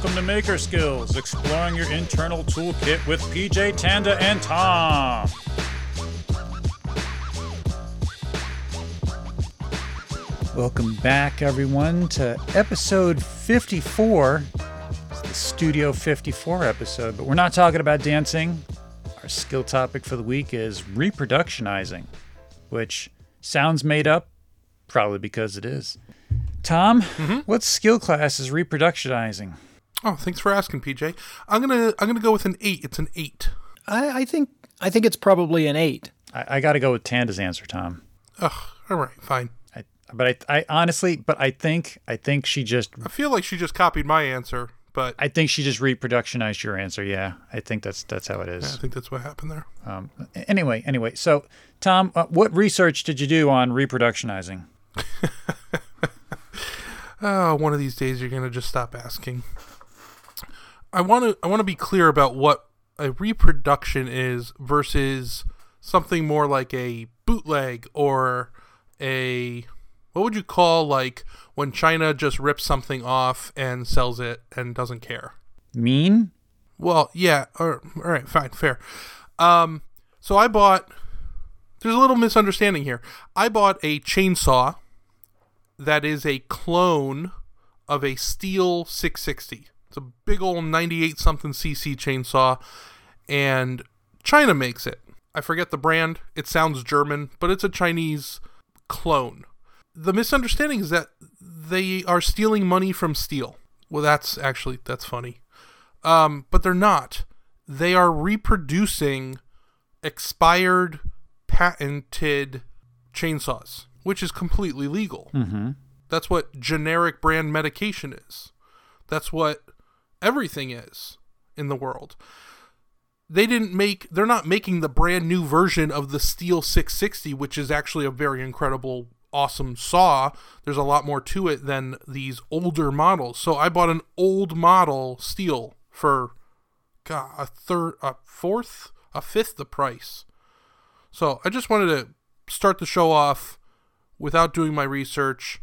Welcome to Maker Skills, exploring your internal toolkit with PJ Tanda and Tom. Welcome back, everyone, to episode 54. It's the Studio 54 episode, but we're not talking about dancing. Our skill topic for the week is reproductionizing, which sounds made up, probably because it is. Tom, mm-hmm. what skill class is reproductionizing? Oh, thanks for asking, PJ. I'm gonna I'm gonna go with an eight. It's an eight. I, I think I think it's probably an eight. I, I got to go with Tanda's answer, Tom. Ugh. All right, fine. I, but I, I honestly, but I think, I think she just, I feel like she just copied my answer, but I, I think she just reproductionized your answer. Yeah, I think that's that's how it is. I think that's what happened there. Um, anyway, anyway, so Tom, uh, what research did you do on reproductionizing? Oh, one of these days you're gonna just stop asking. I want to I want to be clear about what a reproduction is versus something more like a bootleg or a what would you call like when China just rips something off and sells it and doesn't care. Mean? Well, yeah. All all right, fine, fair. Um, so I bought. There's a little misunderstanding here. I bought a chainsaw that is a clone of a Stihl 660. It's a big old 98 something cc chainsaw, and China makes it. I forget the brand. It sounds German, but it's a Chinese clone. The misunderstanding is that they are stealing money from Stihl. Well, that's actually that's funny. Um, but they're not. They are reproducing expired, patented chainsaws, which is completely legal. Mm-hmm. That's what generic brand medication is. That's what everything is in the world. They didn't make, they're not making the brand new version of the Stihl 660, which is actually a very incredible, awesome saw. There's a lot more to it than these older models. So I bought an old model Stihl for, God, a third, a fourth, a fifth the price. So I just wanted to start the show off without doing my research,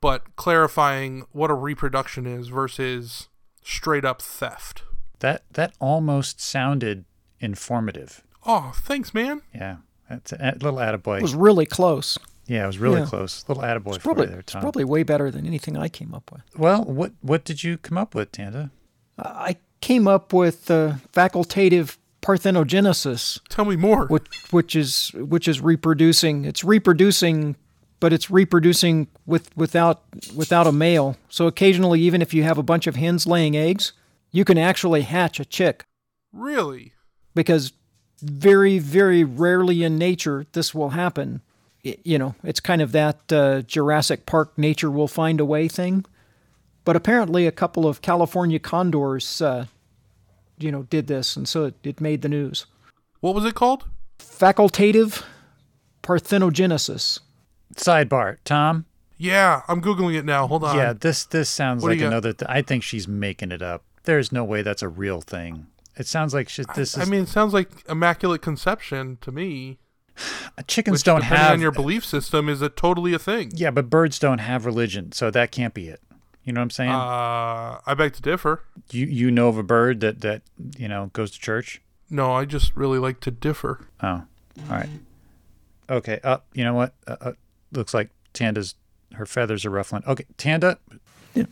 but clarifying what a reproduction is versus straight up theft. That that almost sounded informative. Oh, thanks, man. Yeah, that's a, a little attaboy. It was really close. yeah, it was really yeah. close. Little attaboy It's for probably you there, it's Tom. probably way better than anything I came up with. Well, what what did you come up with, Tanda? I came up with uh, facultative parthenogenesis, Tell me more. which which is which is reproducing. It's reproducing, but it's reproducing with without without a male. So occasionally, even if you have a bunch of hens laying eggs, you can actually hatch a chick Really? because very very rarely in nature this will happen. You know, it's kind of that uh, Jurassic Park nature will find a way thing. But apparently, a couple of California condors, uh, you know, did this, and so it, it made the news. What was it called? Facultative parthenogenesis. Sidebar, Tom. Yeah, I'm googling it now. Hold on. Yeah, this this sounds What like another. Th- I think she's making it up. There's no way that's a real thing. It sounds like she, this is. I mean, it sounds like immaculate conception to me. chickens Which, don't have. on your belief system, is a totally a thing. yeah, but birds don't have religion, so that can't be it. You know what I'm saying? Uh, I beg to differ. you you know of a bird that that you know goes to church? No, I just really like to differ. Oh, all right. Okay. Uh, you know what? Uh, uh, looks like Tanda's her feathers are ruffling. Okay, Tanda. Yeah.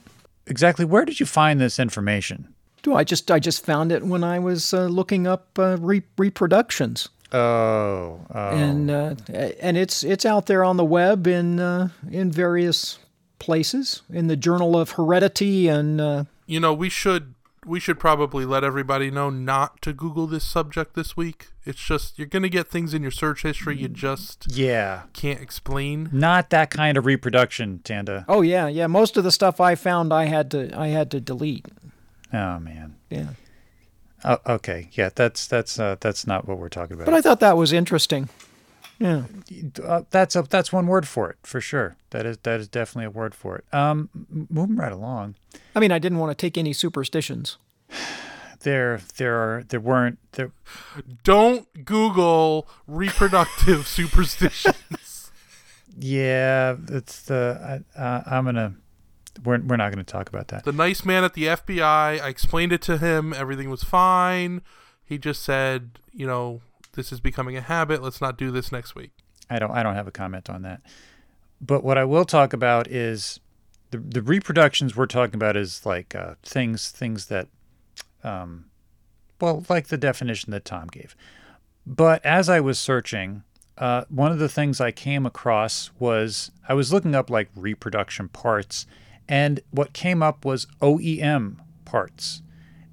Exactly. Where did you find this information? Do I just I just found it when I was uh, looking up uh, re- reproductions, Oh, oh. and uh, and it's it's out there on the web in uh, in various places in the Journal of Heredity and uh, You know, we should we should probably let everybody know not to Google this subject this week. It's just you're gonna get things in your search history you just yeah. can't explain. Not that kind of reproduction, Tanda. oh yeah yeah most of the stuff I found I had to I had to delete. Oh man. Yeah, Oh, okay. Yeah, that's that's uh, that's not what we're talking about. but I thought that was interesting. Yeah. uh, that's a, that's one word for it for sure. That is that is definitely a word for it. Um, moving right along. I mean, I didn't want to take any superstitions. There there are there weren't there. Don't Google reproductive superstitions. Yeah, it's the I, uh, I'm gonna we're we're not going to talk about that. The nice man at the FBI. I explained it to him. Everything was fine. He just said, you know, this is becoming a habit. Let's not do this next week. I don't I don't have a comment on that. But what I will talk about is the the reproductions we're talking about is like uh, things things that, um, well, like the definition that Tom gave. But as I was searching, uh, one of the things I came across was I was looking up like reproduction parts, and what came up was OEM parts.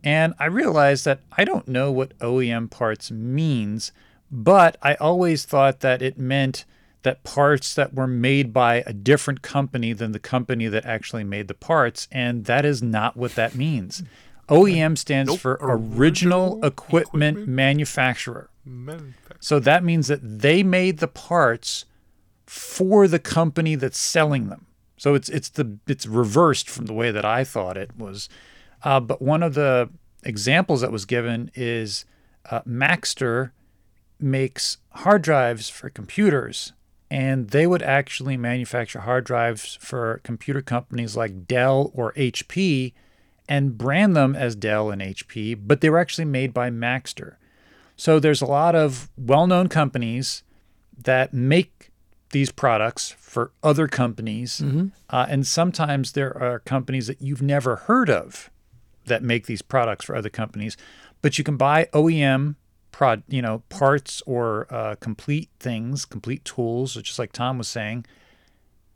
And I realized that I don't know what OEM parts means, but I always thought that it meant that parts that were made by a different company than the company that actually made the parts, and that is not what that means. OEM stands Nope. for Original Original Equipment, Equipment. Manufacturer. Manufacturer. So that means that they made the parts for the company that's selling them. So it's it's the it's reversed from the way that I thought it was. Uh, but one of the examples that was given is uh, Maxtor makes hard drives for computers, and they would actually manufacture hard drives for computer companies like Dell or HP, and brand them as Dell and HP. But they were actually made by Maxtor. So there's a lot of well-known companies that make these products for other companies, uh, and sometimes there are companies that you've never heard of that make these products for other companies. But you can buy OEM prod, you know, parts or uh, complete things, complete tools, just like Tom was saying,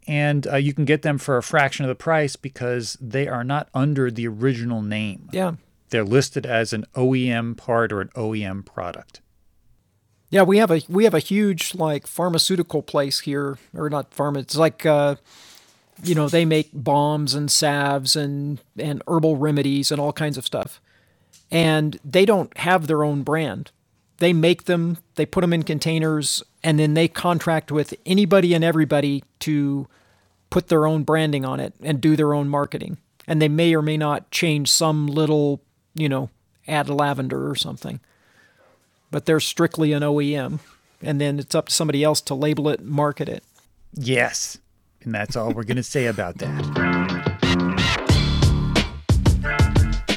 and uh, you can get them for a fraction of the price because they are not under the original name. Yeah. They're listed as an OEM part or an OEM product. Yeah, we have a we have a huge like pharmaceutical place here, or not pharma. It's like uh, you know they make balms and salves and and herbal remedies and all kinds of stuff, and they don't have their own brand. They make them, they put them in containers, and then they contract with anybody and everybody to put their own branding on it and do their own marketing. And they may or may not change some little, you know, add lavender or something but they're strictly an OEM. And then it's up to somebody else to label it and market it. Yes. And that's all we're going to say about that.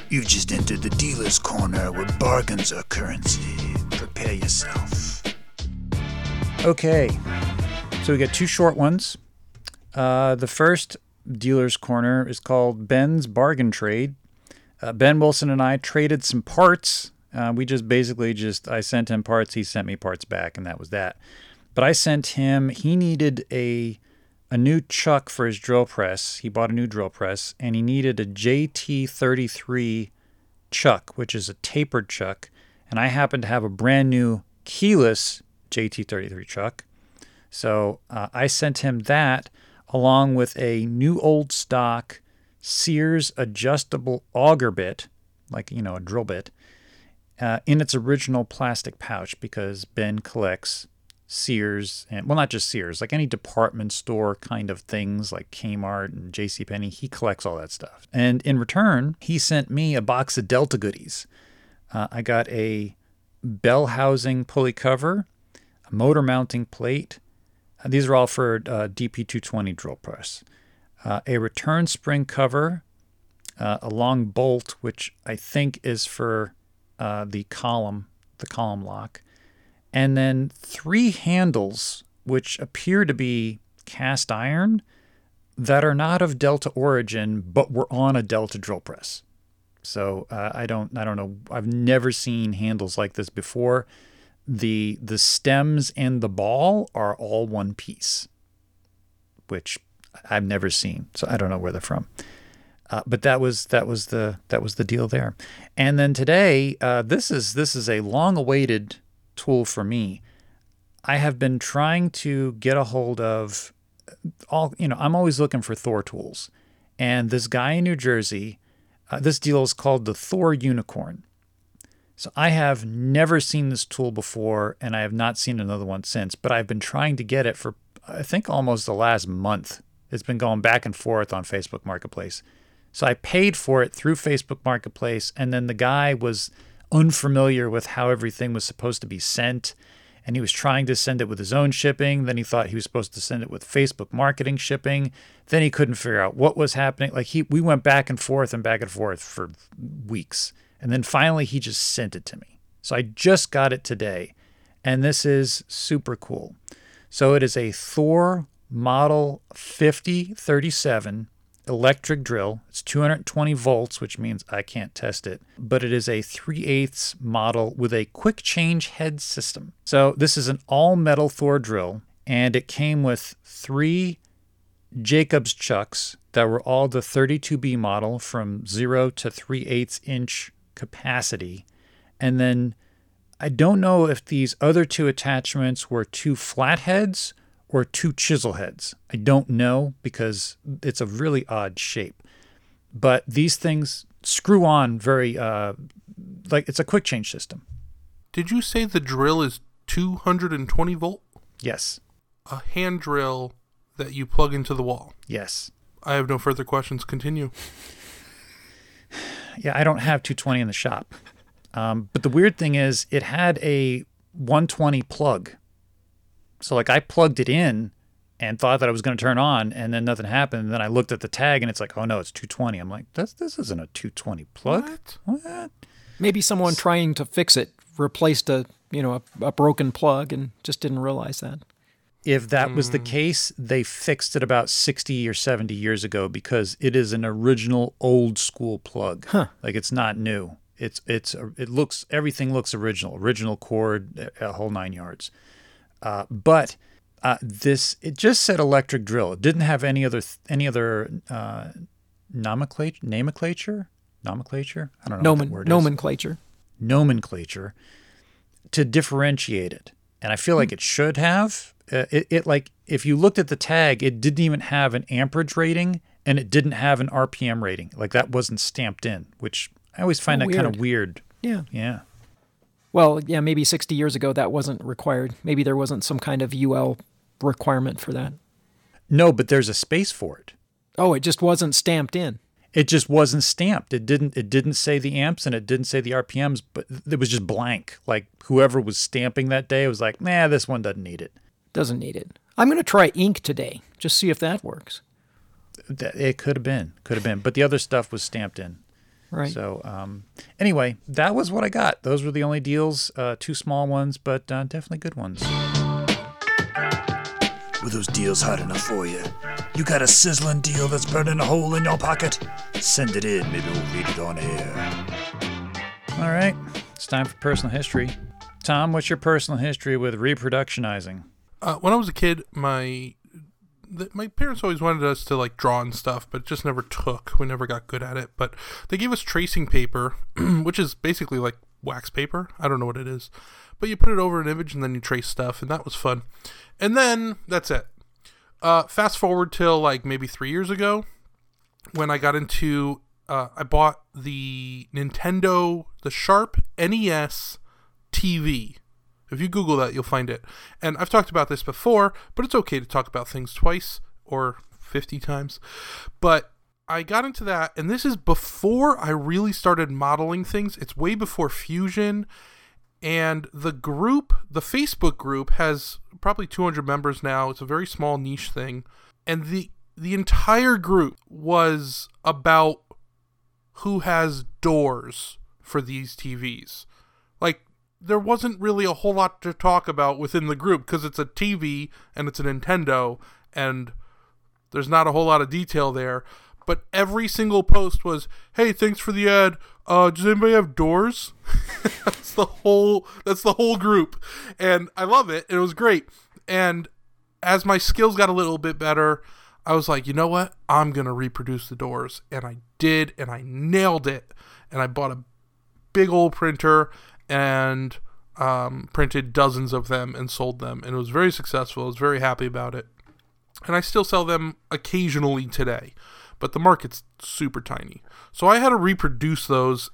You've just entered the dealer's corner where bargains are currency. Prepare yourself. Okay. So we got two short ones. Uh, the first dealer's corner is called Ben's Bargain Trade. Uh, ben Wilson and I traded some parts. Uh, we just basically just, I sent him parts, he sent me parts back, and that was that. But I sent him, he needed a a new chuck for his drill press. He bought a new drill press, and he needed a JT33 chuck, which is a tapered chuck. And I happen to have a brand new keyless JT33 chuck. So uh, I sent him that along with a new old stock Sears adjustable auger bit, like, you know, a drill bit, uh, in its original plastic pouch because Ben collects Sears and well not just Sears, like any department store kind of things like Kmart and JCPenney, he collects all that stuff. And in return, he sent me a box of Delta goodies. Uh, I got a bell housing pulley cover, a motor mounting plate. Uh, these are all for uh, DP220 drill press. Uh, a return spring cover, uh, a long bolt, which I think is for uh, the column, the column lock, and then three handles, which appear to be cast iron, that are not of Delta origin, but were on a Delta drill press. So uh, I don't, I don't know. I've never seen handles like this before. the The stems and the ball are all one piece, which I've never seen. So I don't know where they're from. Uh, but that was that was the that was the deal there. And then today, uh, this is this is a long awaited tool for me. I have been trying to get a hold of all you know. I'm always looking for Thor tools, and this guy in New Jersey, uh, this deal is called the Thor Unicorn. So I have never seen this tool before, and I have not seen another one since. But I've been trying to get it for I think almost the last month. It's been going back and forth on Facebook Marketplace. So I paid for it through Facebook Marketplace, and then the guy was unfamiliar with how everything was supposed to be sent. and he was trying to send it with his own shipping. Then he thought he was supposed to send it with Facebook marketing shipping. Then he couldn't figure out what was happening. Like he, we went back and forth and back and forth for weeks, and then finally he just sent it to me. So I just got it today, and this is super cool. So it is a Thor Model 5037 electric drill. It's 220 volts, which means I can't test it, but it is a 3 8 model with a quick change head system. So this is an all metal Thor drill, and it came with three Jacobs chucks that were all the 32B model from 0 to 3 8 inch capacity. And then I don't know if these other two attachments were two flatheads or two chisel heads. I don't know because it's a really odd shape. But these things screw on very, uh, like it's a quick change system. Did you say the drill is 220 volt? Yes. A hand drill that you plug into the wall. Yes. I have no further questions. Continue. Yeah, I don't have 220 in the shop. Um, but the weird thing is, it had a 120 plug. So, like, I plugged it in and thought that I was going to turn on, and then nothing happened. And then I looked at the tag, and it's like, oh no, it's 220. I'm like, this this isn't a 220 plug. What? What? Maybe someone trying to fix it replaced a you know a, a broken plug and just didn't realize that. If that was the hmm. case, they fixed it about 60 or 70 years ago because it is an original old school plug. Huh. Like it's not new. It's it's it looks everything looks original, original cord, a a whole nine yards. Uh, but uh, this it just said electric drill. It didn't have any other any other uh, nomenclature nomenclature nomenclature. I don't know what Nomen, the word is nomenclature. nomenclature to differentiate it. And I feel like it should have. Uh, it, it like if you looked at the tag, it didn't even have an amperage rating and it didn't have an RPM rating. Like that wasn't stamped in, which I always find Oh, that kind of weird. Yeah. Yeah. Well, yeah, maybe 60 years ago that wasn't required. Maybe there wasn't some kind of UL requirement for that. No, but there's a space for it. Oh, it just wasn't stamped in. It just wasn't stamped. It didn't it didn't say the amps and it didn't say the RPMs, but it was just blank. Like whoever was stamping that day was like, "Nah, this one doesn't need it." Doesn't need it. I'm going to try ink today. Just see if that works. That- It could have been, could have been, but the other stuff was stamped in. Right. So um, anyway, that was what I got. Those were the only deals. Uh, two small ones, but uh, definitely good ones. Were those deals hot enough for you? You got a sizzling deal that's burning a hole in your pocket? Send it in, maybe we'll read it on air. All right, it's time for personal history. Tom, what's your personal history with reproductionizing? Uh, when I was a kid, my th- my parents always wanted us to like draw and stuff, but just never took. We never got good at it. But they gave us tracing paper, which is basically like wax paper. I don't know what it is, but you put it over an image and then you trace stuff, and that was fun. And then that's it. Uh, fast forward till like maybe three years ago, when I got into, uh, I bought the Nintendo, the Sharp NES TV. If you Google that, you'll find it. And I've talked about this before, but it's okay to talk about things twice or 50 times. But I got into that, and this is before I really started modeling things. It's way before Fusion. And the group, the Facebook group, has probably 200 members now. It's a very small niche thing. And the the entire group was about who has doors for these TVs. There wasn't really a whole lot to talk about within the group because it's a TV and it's a Nintendo and there's not a whole lot of detail there. But every single post was, "Hey, thanks for the ad. Uh, does anybody have doors?" that's the whole. That's the whole group, and I love it. It was great. And as my skills got a little bit better, I was like, you know what? I'm gonna reproduce the doors, and I did, and I nailed it. And I bought a big old printer and um, printed dozens of them and sold them, and it was very successful. I was very happy about it, and I still sell them occasionally today, but the market's super tiny. So I had to reproduce those.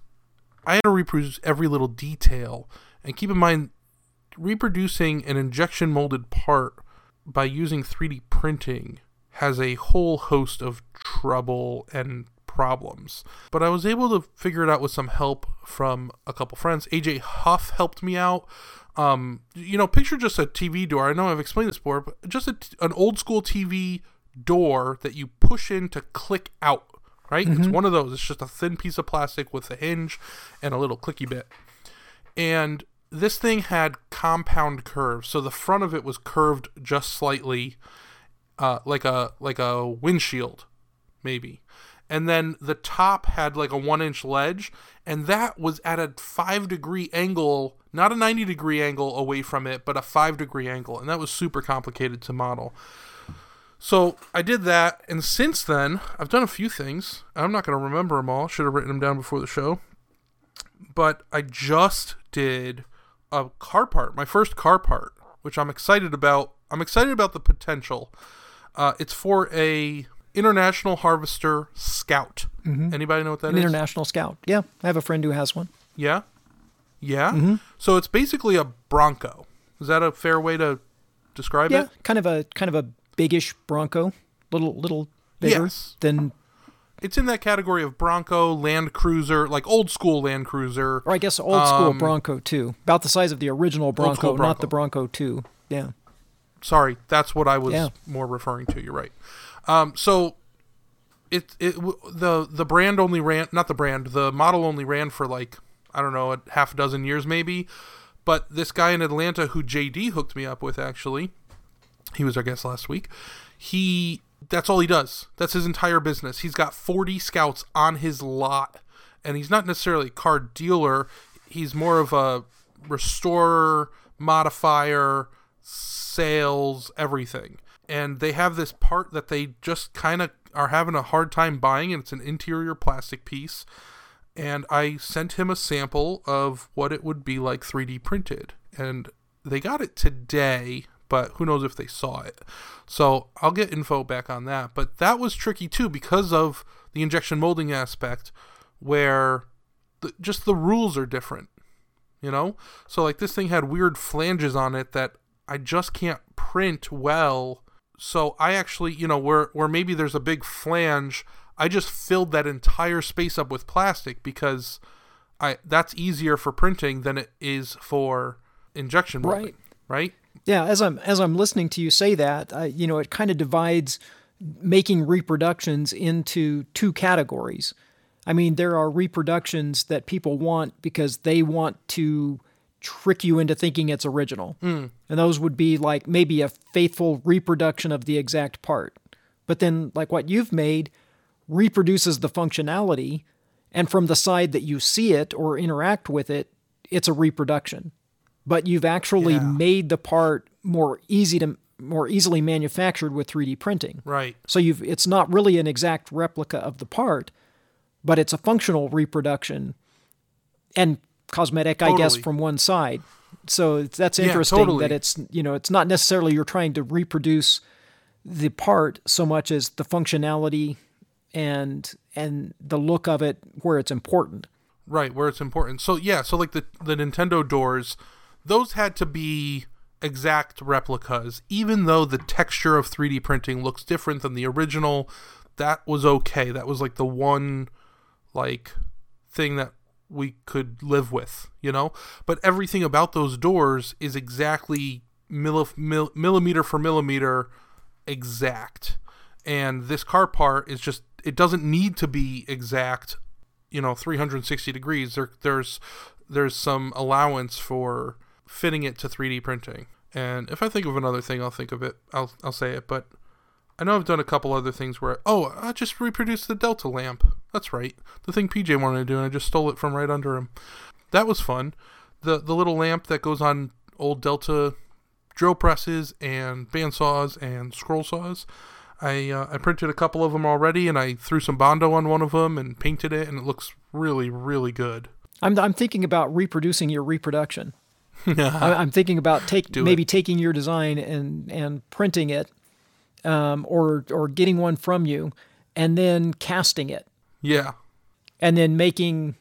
I had to reproduce every little detail, and keep in mind, reproducing an injection molded part by using 3D printing has a whole host of trouble and problems. But I was able to figure it out with some help from a couple friends. AJ Huff helped me out. Um, you know, picture just a TV door. I know I've explained this before, but just a t- an old school TV door that you push in to click out. Right? It's one of those. It's just a thin piece of plastic with a hinge and a little clicky bit. And this thing had compound curves, so the front of it was curved just slightly, uh, like a like a windshield, maybe. And then the top had like a one inch ledge, and that was at a five degree angle, not a 90 degree angle away from it, but a five degree angle. And that was super complicated to model. So I did that, and since then, I've done a few things. I'm not going to remember them all. Should have written them down before the show. But I just did a car part, my first car part, which I'm excited about. I'm excited about the potential. Uh, it's for a International Harvester Scout. Anybody know what that An is? international scout. Yeah, I have a friend who has one. Yeah. Yeah. Mm-hmm. So it's basically a Bronco. Is that a fair way to describe Yeah, it? kind of a kind of a biggish Bronco, little little bigger Yes. than, It's in that category of Bronco, Land Cruiser, like old school Land Cruiser. or I guess old school Um, Bronco too, about the size of the original Bronco, school not the Bronco two. Yeah. Sorry, that's what I was Yeah. more referring to. You're right. Um, so it it the the brand only ran not the brand the model only ran for like I don't know a half dozen years maybe, but this guy in Atlanta who JD hooked me up with actually, he was our guest last week. He that's all he does. That's his entire business. He's got 40 scouts on his lot, and he's not necessarily a car dealer. He's more of a restorer, modifier, sales, everything. And they have this part that they just kind of are having a hard time buying, and it's an interior plastic piece. And I sent him a sample of what it would be like 3D printed. And they got it today, but who knows if they saw it. So I'll get info back on that. But that was tricky too because of the injection molding aspect, where the, just the rules are different you know so like this thing had weird flanges on it that i just can't print well so i actually you know where where maybe there's a big flange i just filled that entire space up with plastic because i that's easier for printing than it is for injection molding Right. right Yeah, as I'm as I'm listening to you say that, I, you know, it kind of divides making reproductions into two categories. I mean, there are reproductions that people want because they want to trick you into thinking it's original. Hmm. And those would be like maybe a faithful reproduction of the exact part. But then like what you've made reproduces the functionality and from the side that you see it or interact with it, it's a reproduction but you've actually Yeah. made the part more easy to more easily manufactured with 3D printing. right So you've it's not really an exact replica of the part, but it's a functional reproduction and cosmetic, I guess, from one side. So that's Yeah, interesting totally. that it's you know it's not necessarily you're trying to reproduce the part so much as the functionality and and the look of it where it's important. Right, where it's important. So yeah, so like the the Nintendo doors, those had to be exact replicas, even though the texture of 3D printing looks different than the original. That was okay. That was like the one like thing that we could live with, you know. But everything about those doors is exactly milli- mil- millimeter for millimeter exact. And this car part is just it doesn't need to be exact you know 360 degrees there there's there's some allowance for fitting it to 3D printing and if I think of another thing I'll think of it I'll I'll say it but I know I've done a couple other things where oh I just reproduced the Delta lamp that's right the thing PJ wanted to do and I just stole it from right under him that was fun the the little lamp that goes on old Delta drill presses and bandsaws and scroll saws I uh, I printed a couple of them already, and I threw some bondo on one of them and painted it, and it looks really really good. I'm I'm thinking about reproducing your reproduction. I- I'm thinking about take Do maybe it. taking your design and and printing it, um, or or getting one from you, and then casting it, Yeah, and then making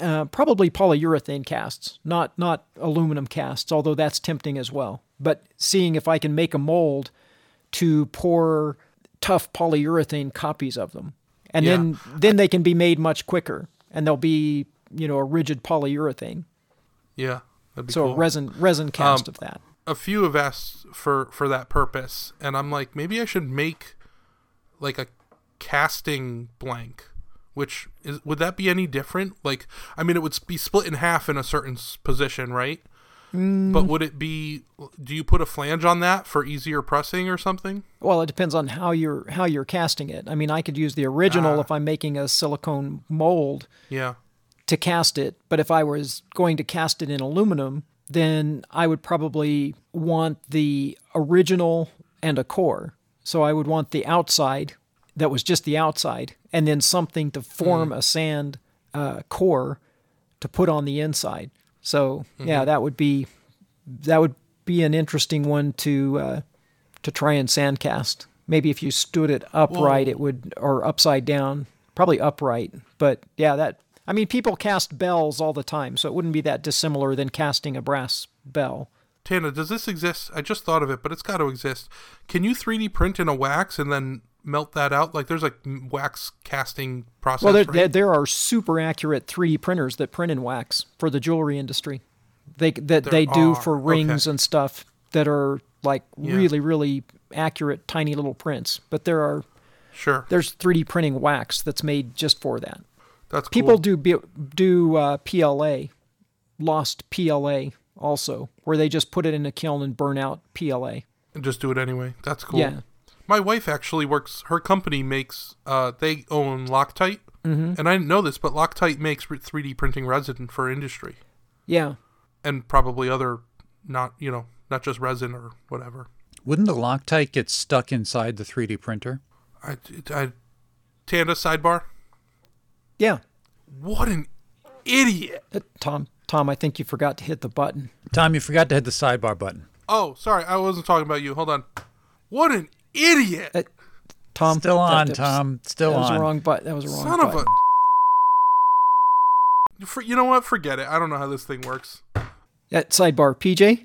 uh, probably polyurethane casts, not not aluminum casts, although that's tempting as well. But seeing if I can make a mold to pour tough polyurethane copies of them, and Yeah. then then they can be made much quicker, and they'll be you know a rigid polyurethane. yeah, so cool. a resin resin cast Um, of that. A few have asked for for that purpose, and I'm like, maybe I should make like a casting blank. Which is would that be any different? Like, I mean, it would be split in half in a certain position, right? Mm. But would it be? Do you put a flange on that for easier pressing or something? Well, it depends on how you're how you're casting it. I mean, I could use the original Ah. if I'm making a silicone mold Yeah. to cast it, but if I was going to cast it in aluminum, then I would probably want the original and a core. So I would want the outside that was just the outside, and then something to form a sand uh, core to put on the inside. So yeah, that would be that would be an interesting one to uh, to try and sandcast. Maybe if you stood it upright, Whoa. it would or upside down, probably upright. But yeah, that I mean, people cast bells all the time, so it wouldn't be that dissimilar than casting a brass bell. Tanda, does this exist? I just thought of it, but it's got to exist. Can you 3D print in a wax and then melt that out? Like, there's like wax casting process. Well, there, right? there, there are super accurate 3D printers that print in wax for the jewelry industry. They that There they do are, for rings okay. and stuff that are like Yeah. really really accurate tiny little prints. But there are sure. there's 3D printing wax that's made just for that. That's People cool. do bu- do uh, PLA, lost PLA also, where they just put it in a kiln and burn out PLA. and just do it anyway. That's cool. Yeah. My wife actually works. Her company makes. Uh, they own Loctite, Mm-hmm. and I didn't know this, but Loctite makes 3D printing resin for industry Yeah. and probably other, not you know, not just resin or whatever. Wouldn't the Loctite get stuck inside the 3D printer? I, I, Tanda sidebar. Yeah. What an idiot! Uh, Tom, Tom, I think you forgot to hit the button. Tom, you forgot to hit the sidebar button. Oh, sorry, I wasn't talking about you. Hold on. What an idiot! Uh, Tom, Still that- on, that was- Tom. Still that was on. a wrong button. That was a wrong Son of a. For, you know what? Forget it. I don't know how this thing works. That sidebar, PJ.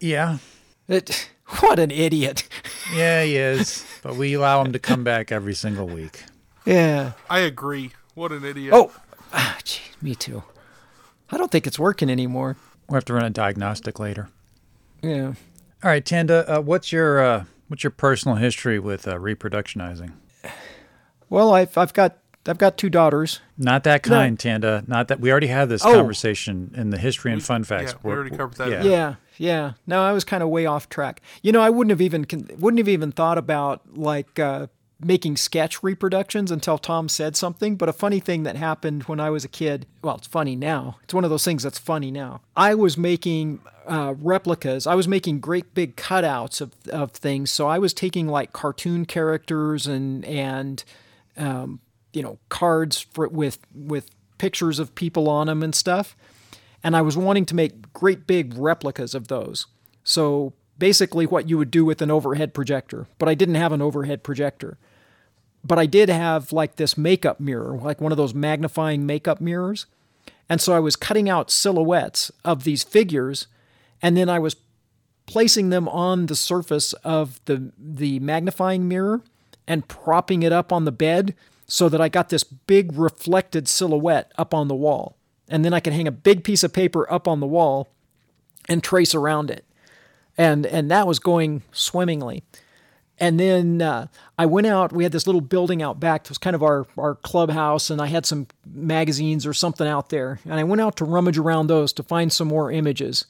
Yeah. It, what an idiot. Yeah, he is. but we allow him to come back every single week. Yeah. I agree. What an idiot. Oh, ah, gee, me too. I don't think it's working anymore. We'll have to run a diagnostic later. Yeah. All right, Tanda, uh, what's your uh, what's your personal history with uh, reproductionizing? Well, I've I've got I've got two daughters. Not that kind, Tanda. Not that we already had this Oh. conversation in the history and fun facts. yeah, we We're- already covered that. Yeah. Yeah, yeah. No, I was kind of way off track. You know, I wouldn't have even wouldn't have even thought about like uh, making sketch reproductions until Tom said something. But a funny thing that happened when I was a kid. Well, it's funny now. It's one of those things that's funny now. I was making uh, replicas. I was making great big cutouts of of things. So I was taking like cartoon characters and and um, you know cards for, with with pictures of people on them and stuff and I was wanting to make great big replicas of those. So basically, what you would do with an overhead projector, but I didn't have an overhead projector. But I did have like this makeup mirror, like one of those magnifying makeup mirrors. And so I was cutting out silhouettes of these figures, and then I was placing them on the surface of the the magnifying mirror and propping it up on the bed so that I got this big reflected silhouette up on the wall. And then I could hang a big piece of paper up on the wall and trace around it. And and that was going swimmingly. And then uh, I went out. We had this little building out back. It was kind of our, our clubhouse, and I had some magazines or something out there. And I went out to rummage around those to find some more images.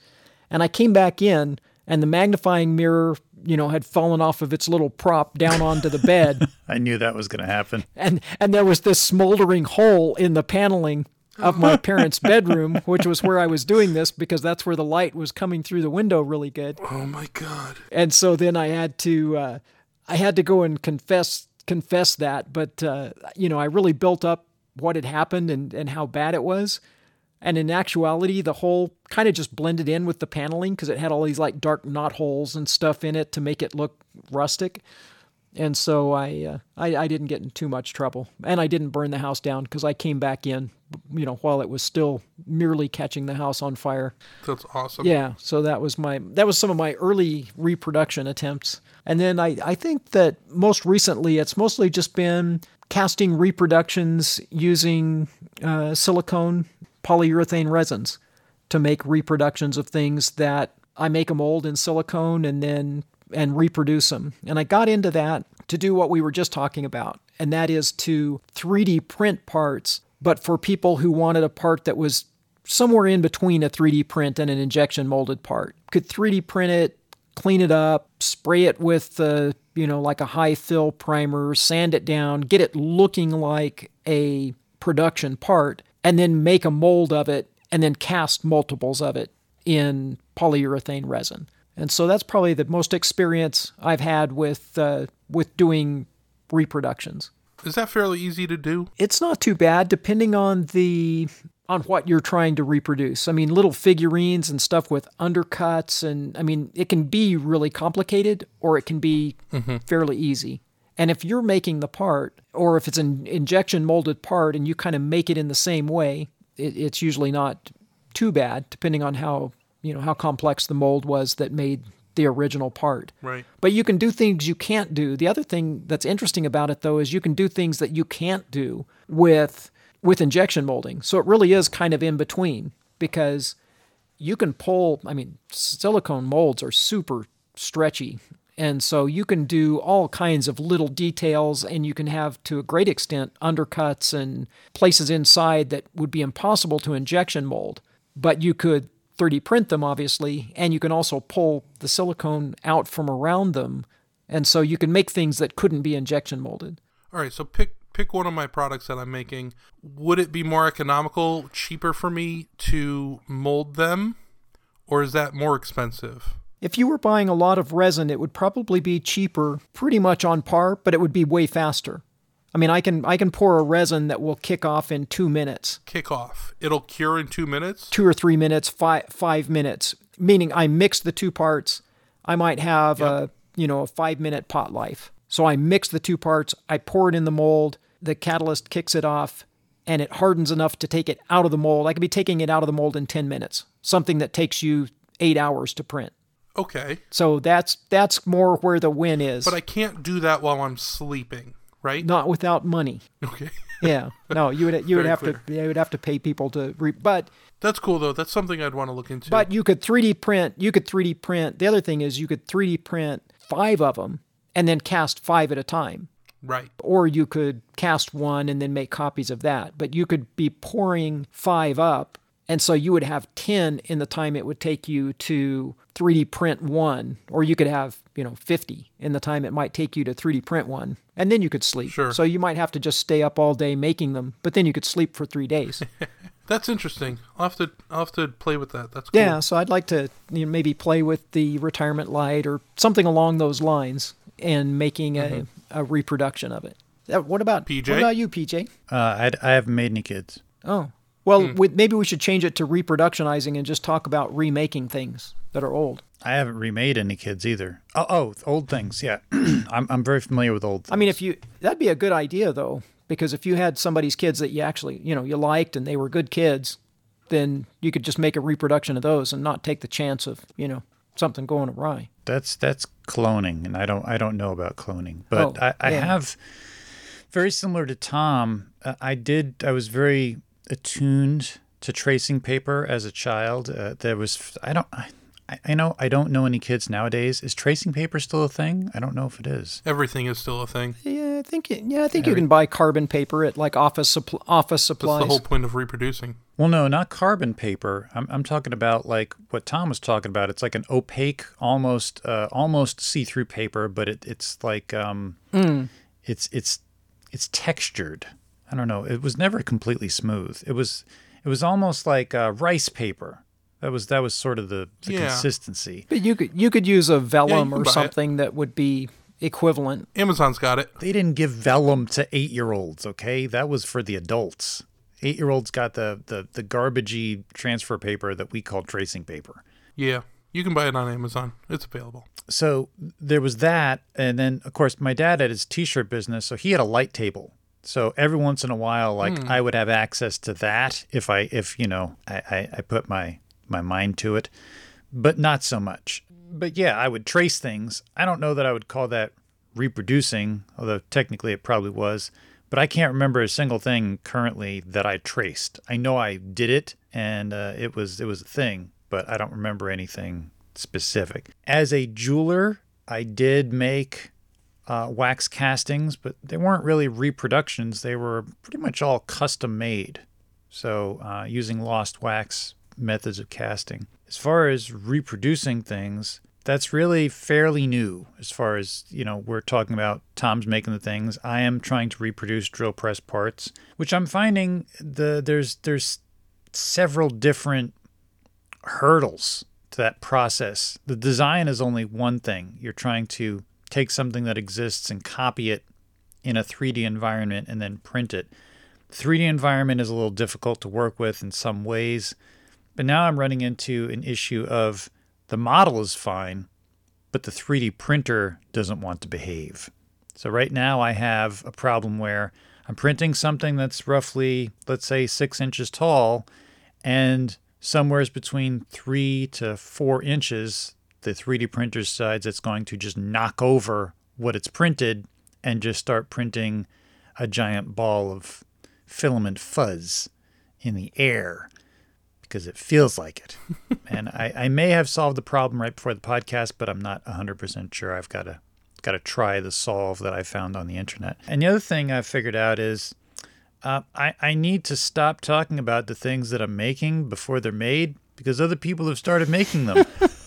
And I came back in, and the magnifying mirror, you know, had fallen off of its little prop down onto the bed. I knew that was going to happen. and and there was this smoldering hole in the paneling of my parents' bedroom, which was where I was doing this because that's where the light was coming through the window really good. Oh my god. And so then I had to uh, I had to go and confess confess that, but uh, you know I really built up what had happened and and how bad it was. And in actuality, the whole kind of just blended in with the paneling because it had all these like dark knot holes and stuff in it to make it look rustic. And so I, uh, I I didn't get in too much trouble, and I didn't burn the house down because I came back in, you know, while it was still merely catching the house on fire. That's awesome. Yeah, so that was my that was some of my early reproduction attempts. And then I, I think that most recently it's mostly just been casting reproductions using uh, silicone polyurethane resins to make reproductions of things that I make a mold in silicone and then and reproduce them. And I got into that to do what we were just talking about, and that is to 3D print parts, but for people who wanted a part that was somewhere in between a 3D print and an injection molded part. Could 3D print it, clean it up, spray it with you know like a high fill primer, sand it down, get it looking like a production part, and then make a mold of it and then cast multiples of it in polyurethane resin. And so that's probably the most experience I've had with uh, with doing reproductions. Is that fairly easy to do? It's not too bad, depending on the on what you're trying to reproduce. I mean, little figurines and stuff with undercuts, and I mean, it can be really complicated or it can be mm-hmm. fairly easy. And if you're making the part, or if it's an injection molded part and you kind of make it in the same way, it, it's usually not too bad, depending on how you know how complex the mold was that made the original part. Right. But you can do things you can't do. The other thing that's interesting about it though is you can do things that you can't do with with injection molding. So it really is kind of in between because you can pull, I mean, silicone molds are super stretchy. And so you can do all kinds of little details and you can have to a great extent undercuts and places inside that would be impossible to injection mold. But you could 3D print them, obviously, and you can also pull the silicone out from around them. And so you can make things that couldn't be injection molded. All right, so pick pick one of my products that I'm making. Would it be more economical, cheaper for me to mold them, or is that more expensive? If you were buying a lot of resin, it would probably be cheaper, pretty much on par, but it would be way faster. I mean, I can I can pour a resin that will kick off in two minutes, Kick off. It'll cure in two minutes. two or three minutes, five five minutes. Meaning, I mix the two parts. I might have a you know a five minute pot life. So I mix the two parts. I pour it in the mold. The catalyst kicks it off, and it hardens enough to take it out of the mold. I could be taking it out of the mold in ten minutes. Something that takes you eight hours to print. Okay, So that's that's more where the win is. but I can't do that while I'm sleeping, right? not without money. Okay, Yeah, no, you would you would have clear. to you would have to pay people to re- but that's cool though. That's something I'd want to look into. but you could 3D print. You could 3D print. The other thing is you could 3D print five of them and then cast five at a time. right, Or you could cast one and then make copies of that. But you could be pouring five up, and so you would have ten in the time it would take you to 3D print one, or you could have you know 50 in the time it might take you to 3D print one, and then you could sleep. Sure. So you might have to just stay up all day making them, but then you could sleep for three days. that's interesting. I'll have to I'll have to play with that. That's cool. Yeah, so I'd like to you know, maybe play with the retirement light or something along those lines and making a, a reproduction of it. Uh, What about PJ? What about you, PJ? Uh, I, I haven't made any kids. Oh, well, we, maybe we should change it to reproductionizing and just talk about remaking things that are old. I haven't remade any kids either. Oh, oh old things. Yeah, I'm I'm very familiar with old. Things. I mean, if you that'd be a good idea though, because if you had somebody's kids that you actually you know you liked and they were good kids, then you could just make a reproduction of those and not take the chance of you know something going awry. that's that's cloning, and I don't I don't know about cloning, but Oh, I, I yeah. have very similar to Tom. Uh, I did I was very attuned to tracing paper as a child. Uh, there was I don't. I, I know I don't know any kids nowadays. Is tracing paper still a thing? I don't know if it is. Everything is still a thing. Yeah, I think it, yeah, I think you can buy carbon paper at like office suppl- office supplies. That's the whole point of reproducing. Well, no, not carbon paper. I'm, I'm talking about like what Tom was talking about. It's like an opaque, almost uh, almost see-through paper, but it, it's like um, it's it's it's textured. I don't know. It was never completely smooth. It was it was almost like uh, rice paper. That was that was sort of the, the Yeah. consistency. But you could you could use a vellum can or buy it. something that would be equivalent. Amazon's got it. They didn't give vellum to eight-year-olds. Okay, that was for the adults. Eight-year-olds got the the the garbagey transfer paper that we call tracing paper. Yeah, you can buy it on Amazon. It's available. so there was that and then of course my dad had his t-shirt business so he had a light table so every once in a while like i would have access to that if i if you know I, I i put my my mind to it but not so much. But yeah i would trace things. I don't know that i would call that reproducing although technically it probably was but i can't remember a single thing currently that i traced. I know i did it and uh, it was it was a thing, but I don't remember anything specific. As a jeweler, I did make uh, wax castings, but they weren't really reproductions. They were pretty much all custom made. So uh, using lost wax methods of casting. As far as reproducing things, that's really fairly new. As far as you know, we're talking about Tom's making the things. I am trying to reproduce drill press parts, which I'm finding the there's there's several different hurdles to that process. The design is only one thing. You're trying to take something that exists and copy it in a 3D environment and then print it. The 3D environment is a little difficult to work with in some ways, but now I'm running into an issue of the model is fine, but the 3D printer doesn't want to behave. So right now I have a problem where I'm printing something that's roughly, let's say, six inches tall, and somewhere's between three to four inches, the 3D printer decides it's going to just knock over what it's printed and just start printing a giant ball of filament fuzz in the air because it feels like it. and I, I may have solved the problem right before the podcast, but I'm not 100% sure. I've got to got to try the solve that I found on the internet. And the other thing I figured out is uh, I, I need to stop talking about the things that I'm making before they're made because other people have started making them.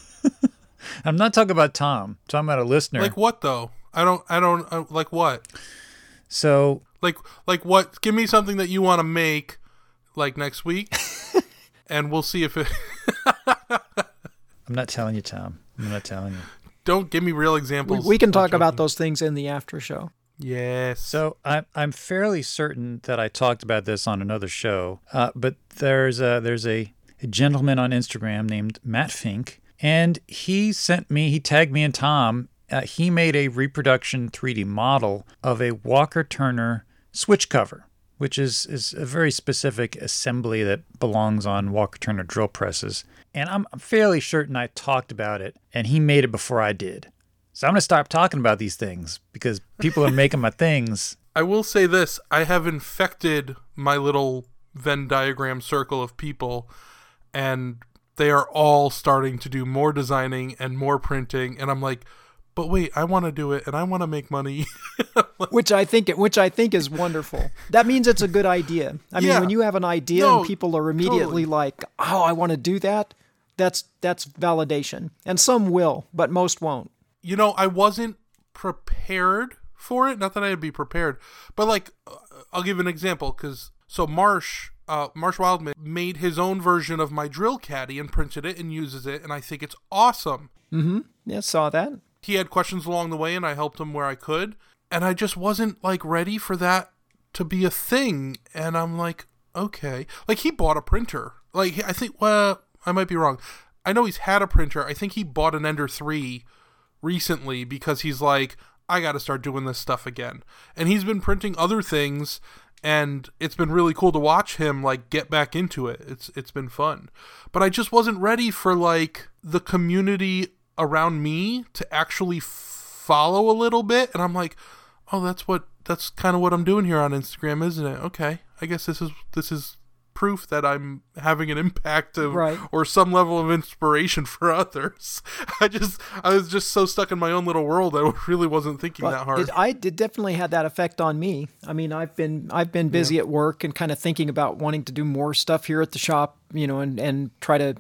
I'm not talking about Tom. I'm talking about a listener. Like what though? I don't. I don't uh, like what. so Like like what? Give me something that you want to make, like next week, and we'll see if it. I'm not telling you, Tom. I'm not telling you. Don't give me real examples. we can talk about those things in the after show. Yes. So I'm I'm fairly certain that I talked about this on another show, uh, but there's a there's a, a gentleman on Instagram named Matt Fink, and he sent me he tagged me and Tom. Uh, he made a reproduction 3D model of a Walker Turner switch cover, which is is a very specific assembly that belongs on Walker Turner drill presses. And I'm fairly certain I talked about it, and he made it before I did. So I'm gonna stop talking about these things because people are making my things I will say this: I have infected my little Venn diagram circle of people, and they are all starting to do more designing and more printing. And I'm like, but wait, I want to do it, and I want to make money. which I think which I think is wonderful. That means it's a good idea. I mean, when you have an idea No, and people are immediately totally. like, "Oh, I want to do that," that's that's validation. And some will, but most won't. you know, I wasn't prepared for it. Not that I'd be prepared, but like, uh, I'll give an example because so Marsh, uh, Marsh Wildman made his own version of my drill caddy and printed it and uses it, and I think it's awesome. Mm-hmm. Yeah, saw that. He had questions along the way, and I helped him where I could, and I just wasn't like ready for that to be a thing. And I'm like, okay, like he bought a printer. Like I think, well, I might be wrong. I know he's had a printer. I think he bought an Ender three recently because he's like, I got to start doing this stuff again. And he's been printing other things and it's been really cool to watch him like get back into it. It's it's been fun. But I just wasn't ready for like the community around me to actually follow a little bit and I'm like, "Oh, that's what that's kind of what I'm doing here on Instagram, isn't it? Okay. I guess this is this is proof that I'm having an impact of Right. or some level of inspiration for others. I just I was just so stuck in my own little world I really wasn't thinking that hard. it, I did definitely had that effect on me. I mean, I've been I've been busy at work and kind of thinking about wanting to do more stuff here at the shop, you know, and and try to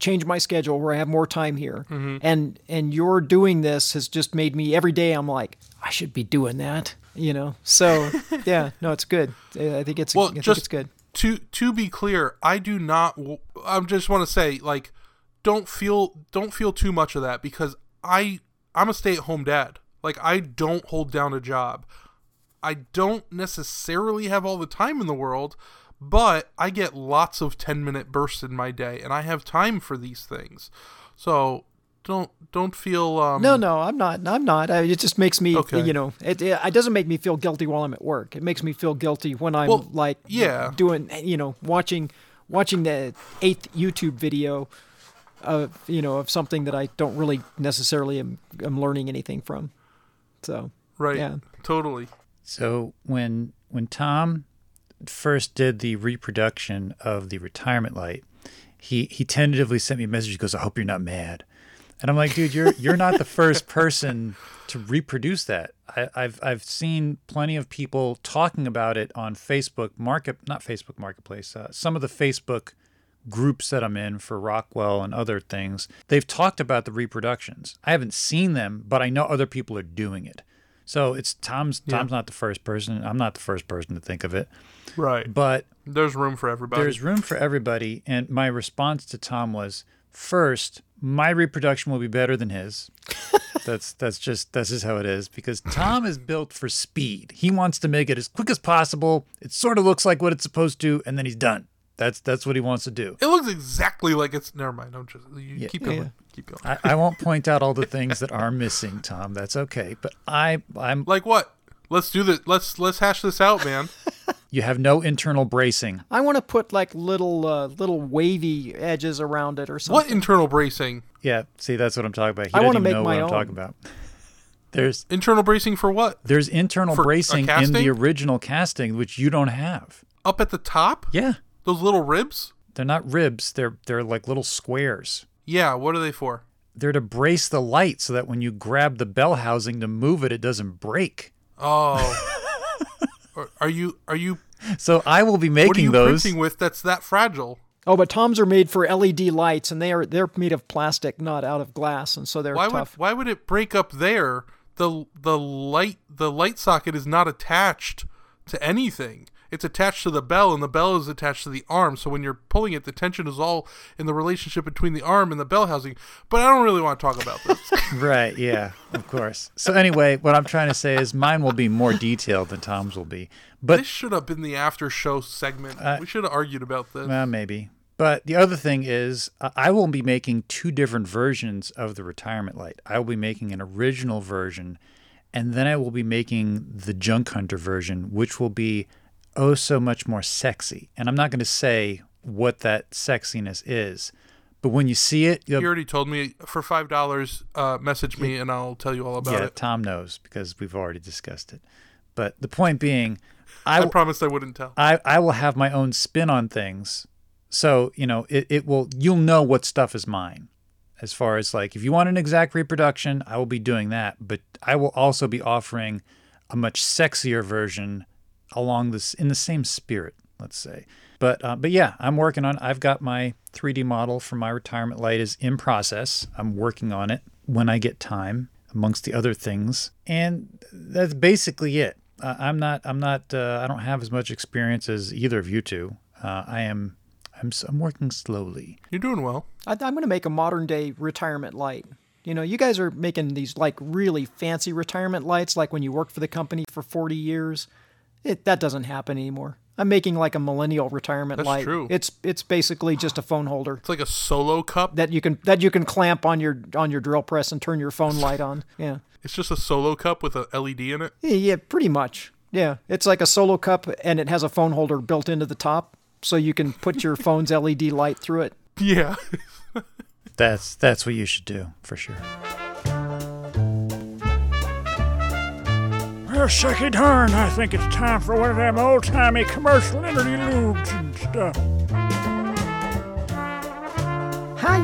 change my schedule where I have more time here. Mm-hmm. And and your doing this has just made me every day. I'm like, I should be doing that, you know. So yeah, no, it's good. I think it's well, I think just it's good. To to be clear, I do not. I just want to say, like, don't feel don't feel too much of that because I I'm a stay at home dad. Like, I don't hold down a job. I don't necessarily have all the time in the world, but I get lots of 10 minute bursts in my day and I have time for these things. So don't don't feel um No, no, I'm not. I'm not. I, it just makes me, Okay. you know, it, it it doesn't make me feel guilty while I'm at work. It makes me feel guilty when I'm Well, like, yeah. doing, you know, watching watching the eighth YouTube video of you know of something that I don't really necessarily am, am learning anything from. So right yeah. totally. So when when Tom first did the reproduction of the retirement light, he he tentatively sent me a message. He goes, "I hope you're not mad," and I'm like, "Dude, you're you're not the first person to reproduce that. I, I've I've seen plenty of people talking about it on Facebook Market, not Facebook Marketplace. Uh, some of the Facebook groups that I'm in for Rockwell and other things, they've talked about the reproductions. I haven't seen them, but I know other people are doing it. So it's Tom's Tom's not the first person. I'm not the first person to think of it. Right. But There's room for everybody. there's room for everybody. And my response to Tom was first, my reproduction will be better than his. that's that's just that's just how it is because Tom is built for speed. He wants to make it as quick as possible. It sort of looks like what it's supposed to, and then he's done. That's that's what he wants to do. it looks exactly like it's. Never mind. I'm just. You keep going. yeah. Keep going. I, I won't point out all the things that are missing, Tom. That's okay. But I I'm like what? Let's do this. Let's let's hash this out, man. you have no internal bracing. I want to put like little uh, little wavy edges around it or something. what internal bracing? Yeah, see that's what I'm talking about. He I doesn't wanna even make know my what I'm talking about. There's Internal bracing for what? There's internal For bracing in the original casting, which you don't have. Up at the top? Yeah, Those little ribs? they're not ribs. They're they're like little squares. Yeah. What are they for? They're to brace the light so that when you grab the bell housing to move it, it doesn't break. Oh. are, are you are you So I will be making what are making you those. printing with that's that fragile? Oh, but Toms are made for LED lights, and they are they're made of plastic, not out of glass, and so they're Why would tough. why would it break up there? The the light the light socket is not attached to anything. It's attached to the bell, and the bell is attached to the arm. So when you're pulling it, the tension is all in the relationship between the arm and the bell housing. But I don't really want to talk about this. right? Yeah, of course. So anyway, what I'm trying to say is mine will be more detailed than Tom's will be, but this should have been the after show segment. we should have argued about this. Well, maybe. But the other thing is, uh, I will be making two different versions of the retirement light. I will be making an original version, and then I will be making the Junk Hunter version, which will be oh so much more sexy. And I'm not going to say what that sexiness is, but when you see it, you'll, already told me for five dollars. Uh, message me and I'll tell you all about yeah, it. Yeah, Tom knows because we've already discussed it. But the point being, I, I promised I wouldn't tell. I, I will have my own spin on things. So, you know, it, it will, you'll know what stuff is mine. As far as like, if you want an exact reproduction, I will be doing that. But I will also be offering a much sexier version along this, in the same spirit, let's say. But, uh, but yeah, I'm working on, I've got my 3D model for my retirement light is in process. I'm working on it when I get time amongst the other things. And that's basically it. Uh, I'm not. I'm not. Uh, I don't have as much experience as either of you two. Uh, I am. I'm. s- I'm working slowly. You're doing well. I, I'm going to make a modern day retirement light. You know, you guys are making these like really fancy retirement lights, like when you worked for the company for 40 years. It that doesn't happen anymore. I'm making like a millennial retirement That's light. true. It's it's basically just a phone holder It's like a solo cup. that you can that you can clamp on your on your drill press and turn your phone light on. Yeah. It's just a solo cup with a LED in it. Yeah, yeah, pretty much. Yeah, it's like a solo cup, and it has a phone holder built into the top, so you can put your phone's LED light through it. Yeah. That's that's what you should do for sure. Well, shucky darn, I think it's time for one of them old timey commercial interludes and stuff.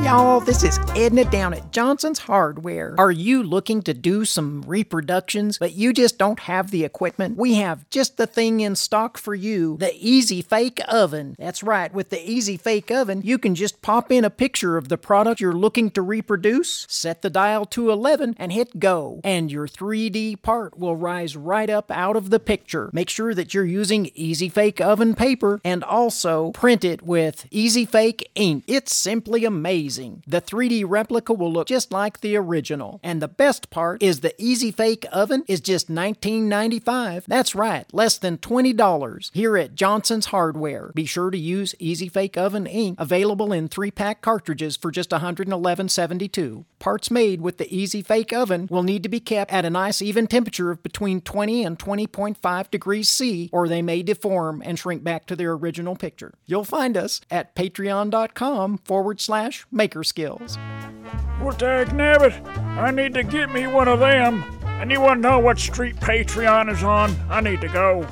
Y'all. This is Edna down at Johnson's Hardware. Are you looking to do some reproductions, but you just don't have the equipment? We have just the thing in stock for you the Easy Fake Oven. That's right, with the Easy Fake Oven, you can just pop in a picture of the product you're looking to reproduce, set the dial to 11, and hit go. And your 3D part will rise right up out of the picture. Make sure that you're using Easy Fake Oven paper and also print it with Easy Fake ink. It's simply amazing. The 3D replica will look just like the original. And the best part is the Easy Fake oven is just $19.95. That's right, less than $20 here at Johnson's Hardware. Be sure to use Easy Fake oven ink available in 3-pack cartridges for just $111.72. Parts made with the Easy Fake oven will need to be kept at a nice even temperature of between 20 and 20.5 degrees C or they may deform and shrink back to their original picture. You'll find us at patreon.com forward slash maker skills. Well, dag nabbit, I need to get me one of them. Anyone know what street Patreon is on? I need to go.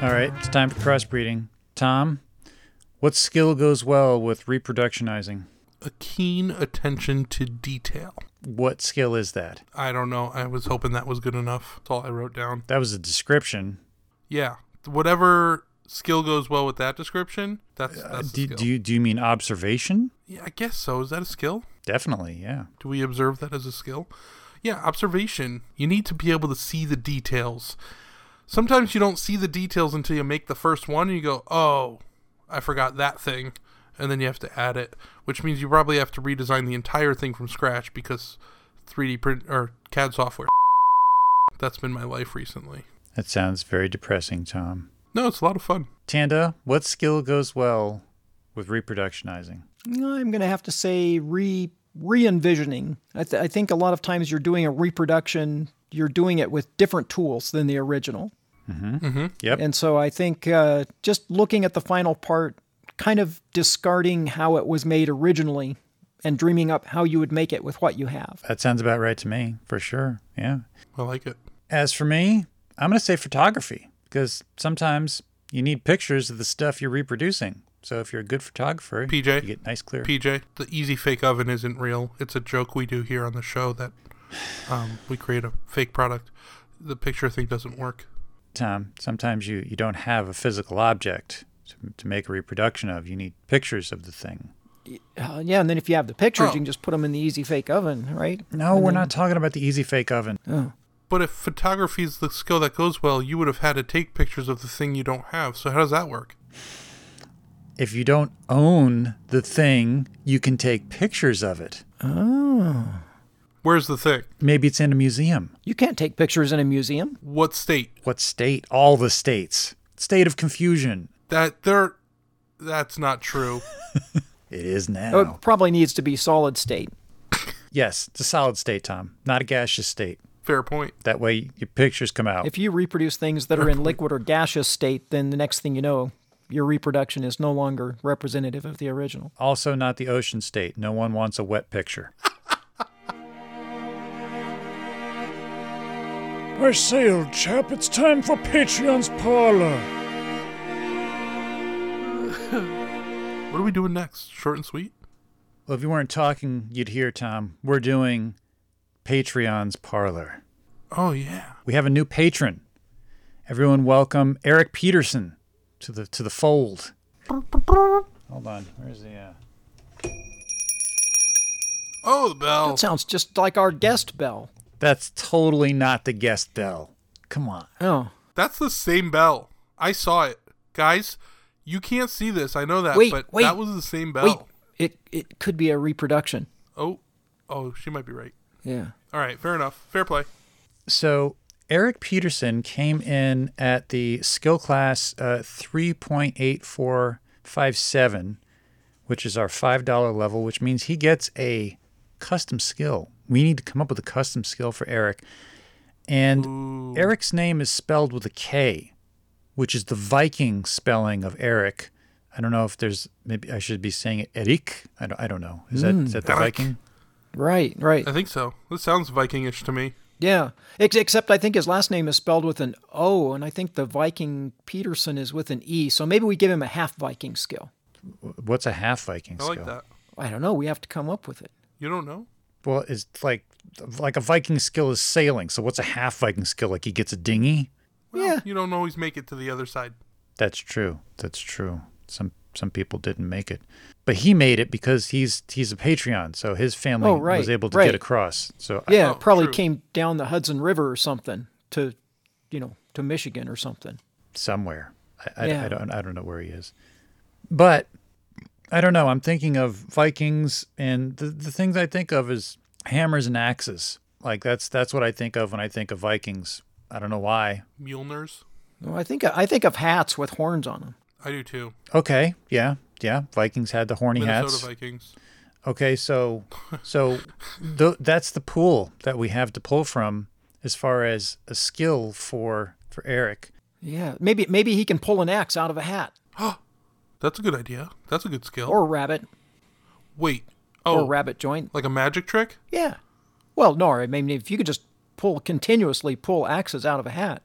All right, it's time for crossbreeding. Tom, what skill goes well with reproductionizing? A keen attention to detail. What skill is that? I don't know. I was hoping that was good enough. That's all I wrote down. That was a description. Yeah. Whatever skill goes well with that description, that's that's Uh, do, skill. do you do you mean observation? yeah, I guess so. Is that a skill? Definitely, yeah. Do we observe that as a skill? Yeah, observation. You need to be able to see the details. Sometimes you don't see the details until you make the first one and you go, "Oh, I forgot that thing." And then you have to add it, which means you probably have to redesign the entire thing from scratch because 3D print or CAD software. That's been my life recently. That sounds very depressing, Tom. No, it's a lot of fun. Tanda, what skill goes well with reproductionizing? I'm going to have to say re re envisioning. I, th- I think a lot of times you're doing a reproduction, you're doing it with different tools than the original. Yep. And so I think uh, just looking at the final part, kind of discarding how it was made originally and dreaming up how you would make it with what you have. that sounds about right to me, for sure. Yeah. I like it. As for me, I'm going to say photography because sometimes you need pictures of the stuff you're reproducing. So if you're a good photographer, PJ? you get nice clear. PJ, the easy fake oven isn't real. It's a joke we do here on the show that um, we create a fake product. The picture thing doesn't work. Tom, sometimes you, you don't have a physical object to, to make a reproduction of. You need pictures of the thing. Uh, yeah, and then if you have the pictures, Oh. you can just put them in the easy fake oven, right? No, we're not talking about the easy fake oven. But if photography is the skill that goes well, you would have had to take pictures of the thing you don't have. So how does that work? If you don't own the thing, you can take pictures of it. Where's the thing? Maybe it's in a museum. You can't take pictures in a museum. What state? What state? All the states. State of confusion. That there that's not true. It is Oh, now. It probably needs to be solid state. Yes, it's a solid state, Tom, not a gaseous state. Fair point. That way your pictures come out. If you reproduce things that are in liquid or gaseous state, then the next thing you know, your reproduction is no longer representative of the original. also not the ocean state. No one wants a wet picture. I sailed, chap. It's time for Patreon's parlor. What are we doing next? Short and sweet? Well, if you weren't talking, you'd hear, Tom. We're doing Patreon's parlor. Oh yeah. We have a new patron. Everyone welcome Eric Peterson to the to the fold. Hold on. Where's the uh Oh the bell. That sounds just like our guest bell. That's totally not the guest bell. Come on. Oh, That's the same bell. I saw it. Guys, you can't see this. I know that, Wait, but wait, that was the same bell. wait. It it could be a reproduction. Oh. Oh, she might be right. Yeah. All right, fair enough. Fair play. So Eric Peterson came in at the skill class uh, 3.8457, which is our $5 level, which means he gets a custom skill. We need to come up with a custom skill for Eric. And Eric's name is spelled with a K, which is the Viking spelling of Eric. I don't know if there's maybe I should be saying it Erik. I don't, I don't know. Is that hmm. is that the Eric. Viking? Right, right. I think so. This sounds Vikingish to me. Yeah. Except I think his last name is spelled with an O, and I think the Viking Peterson is with an E. So maybe we give him a half Viking skill. What's a half Viking I skill? like that. I don't know. We have to come up with it. You don't know? Well, it's like like a Viking skill is sailing. So what's a half Viking skill? Like he gets a dinghy? yeah. You don't always make it to the other side. That's true. That's true. Some some people didn't make it, but he made it because he's he's a Patreon. So his family Oh, right, was able to right. get across. So I- Yeah. Oh, probably true. came down the Hudson River or something to, you know, to Michigan or something. somewhere. I, I, Yeah. I don't I don't know where he is, but I don't know. I'm thinking of Vikings, and the the things I think of is hammers and axes. Like that's that's what I think of when I think of Vikings. I don't know why. Mjolnirs? Well, I think I think of hats with horns on them. I do too. Okay, yeah, yeah. Vikings had the horny Minnesota hats. Vikings. Okay, so so th- that's the pool that we have to pull from as far as a skill for for Eric. Yeah. Maybe maybe he can pull an axe out of a hat That's a good idea. That's a good skill. or a rabbit Wait. or Oh, a rabbit joint. like a magic trick? Yeah. Well, no, I mean if you could just pull continuously pull axes out of a hat.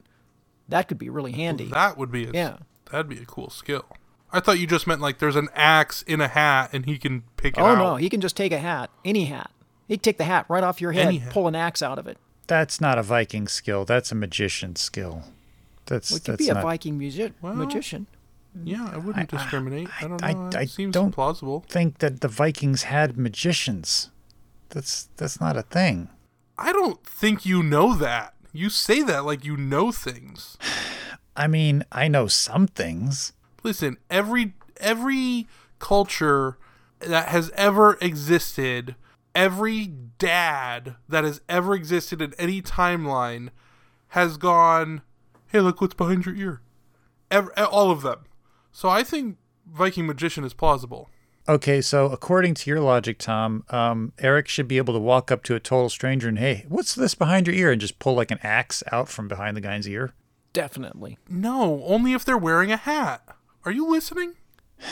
That could be really handy. That would be a, Yeah. That'd be a cool skill. I thought you just meant like there's an axe in a hat and he can pick it oh out. no, he can just take a hat, any hat. He'd take the hat right off your head, Any hat. pull an axe out of it. That's not a Viking skill. That's a magician skill. That's We could that's be a not, Viking musi- magician. Mm. Yeah, I wouldn't uh, discriminate. I, don't know. I- it I seems don't- plausible. think that the Vikings had magicians. That's that's not a thing. I don't think you know that. You say that like you know things. I mean, I know some things. Listen, every every culture that has ever existed, every dad that has ever existed in any timeline has gone, "Hey, look what's behind your ear." Ev all of them. So I think Viking magician is plausible. Okay, so according to your logic, Tom, um, Eric should be able to walk up to a total stranger and, hey, what's this behind your ear? And just pull like an axe out from behind the guy's ear. Definitely. No, only if they're wearing a hat. Are you listening?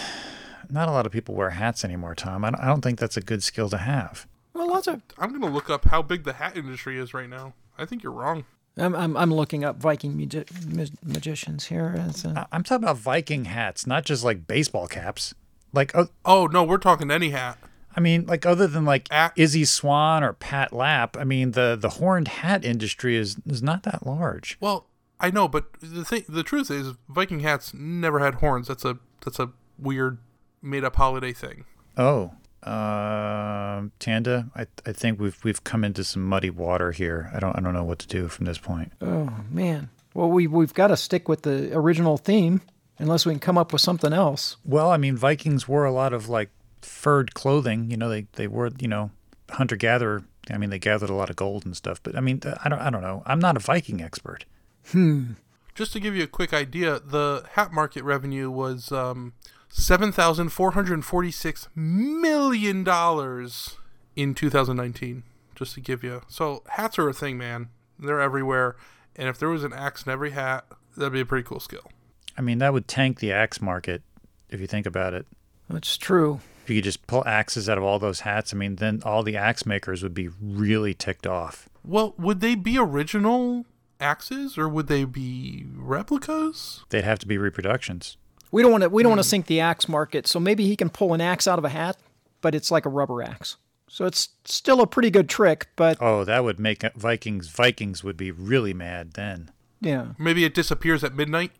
Not a lot of people wear hats anymore, Tom. I don't, I don't think that's a good skill to have. Well, lots of. I'm gonna look up how big the hat industry is right now. I think you're wrong. I'm I'm, I'm looking up Viking magi- mag- magicians here. It's, uh, I- I'm talking about Viking hats, not just like baseball caps. Like, oh, Oh no, we're talking any hat. I mean, like other than like A- Izzy Swan or Pat Lapp, I mean, the the horned hat industry is is not that large. Well, I know, but the thing, the truth is, Viking hats never had horns. That's a that's a weird made up holiday thing. Oh, um, Tanda, I I think we've we've come into some muddy water here. I don't I don't know what to do from this point. oh man. Well, we we've got to stick with the original theme, unless we can come up with something else. Well, I mean, Vikings wore a lot of like furred clothing. You know, they they were you know hunter gatherer. I mean, they gathered a lot of gold and stuff. But I mean, I don't I don't know. I'm not a Viking expert. Hmm. Just to give you a quick idea, the hat market revenue was um, seven thousand four hundred forty six million dollars in 2019. Just to give you, so hats are a thing, man. They're everywhere, and if there was an axe in every hat, that'd be a pretty cool skill. I mean, that would tank the axe market if you think about it. That's true. If you could just pull axes out of all those hats, I mean, then all the axe makers would be really ticked off. Well, would they be original axes or would they be replicas? They'd have to be reproductions. We don't want to we don't want to hmm. sink the axe market, so maybe he can pull an axe out of a hat, but it's like a rubber axe. So it's still a pretty good trick, but Oh, that would make Vikings. Vikings would be really mad then. yeah. Maybe it disappears at midnight.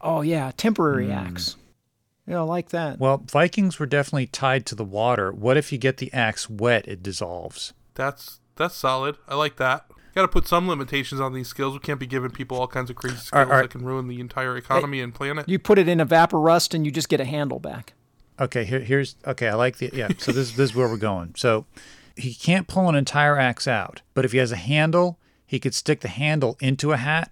Oh yeah, temporary hmm. axe. Yeah, I like that. Well, Vikings were definitely tied to the water. What if you get the axe wet? It dissolves. That's that's solid. I like that. Got to put some limitations on these skills. We can't be giving people all kinds of crazy skills All right, all right. that can ruin the entire economy and planet. You put it in Evapo-Rust and you just get a handle back. Okay, here, here's okay. I like the yeah. So this this is where we're going. So he can't pull an entire axe out, but if he has a handle, he could stick the handle into a hat,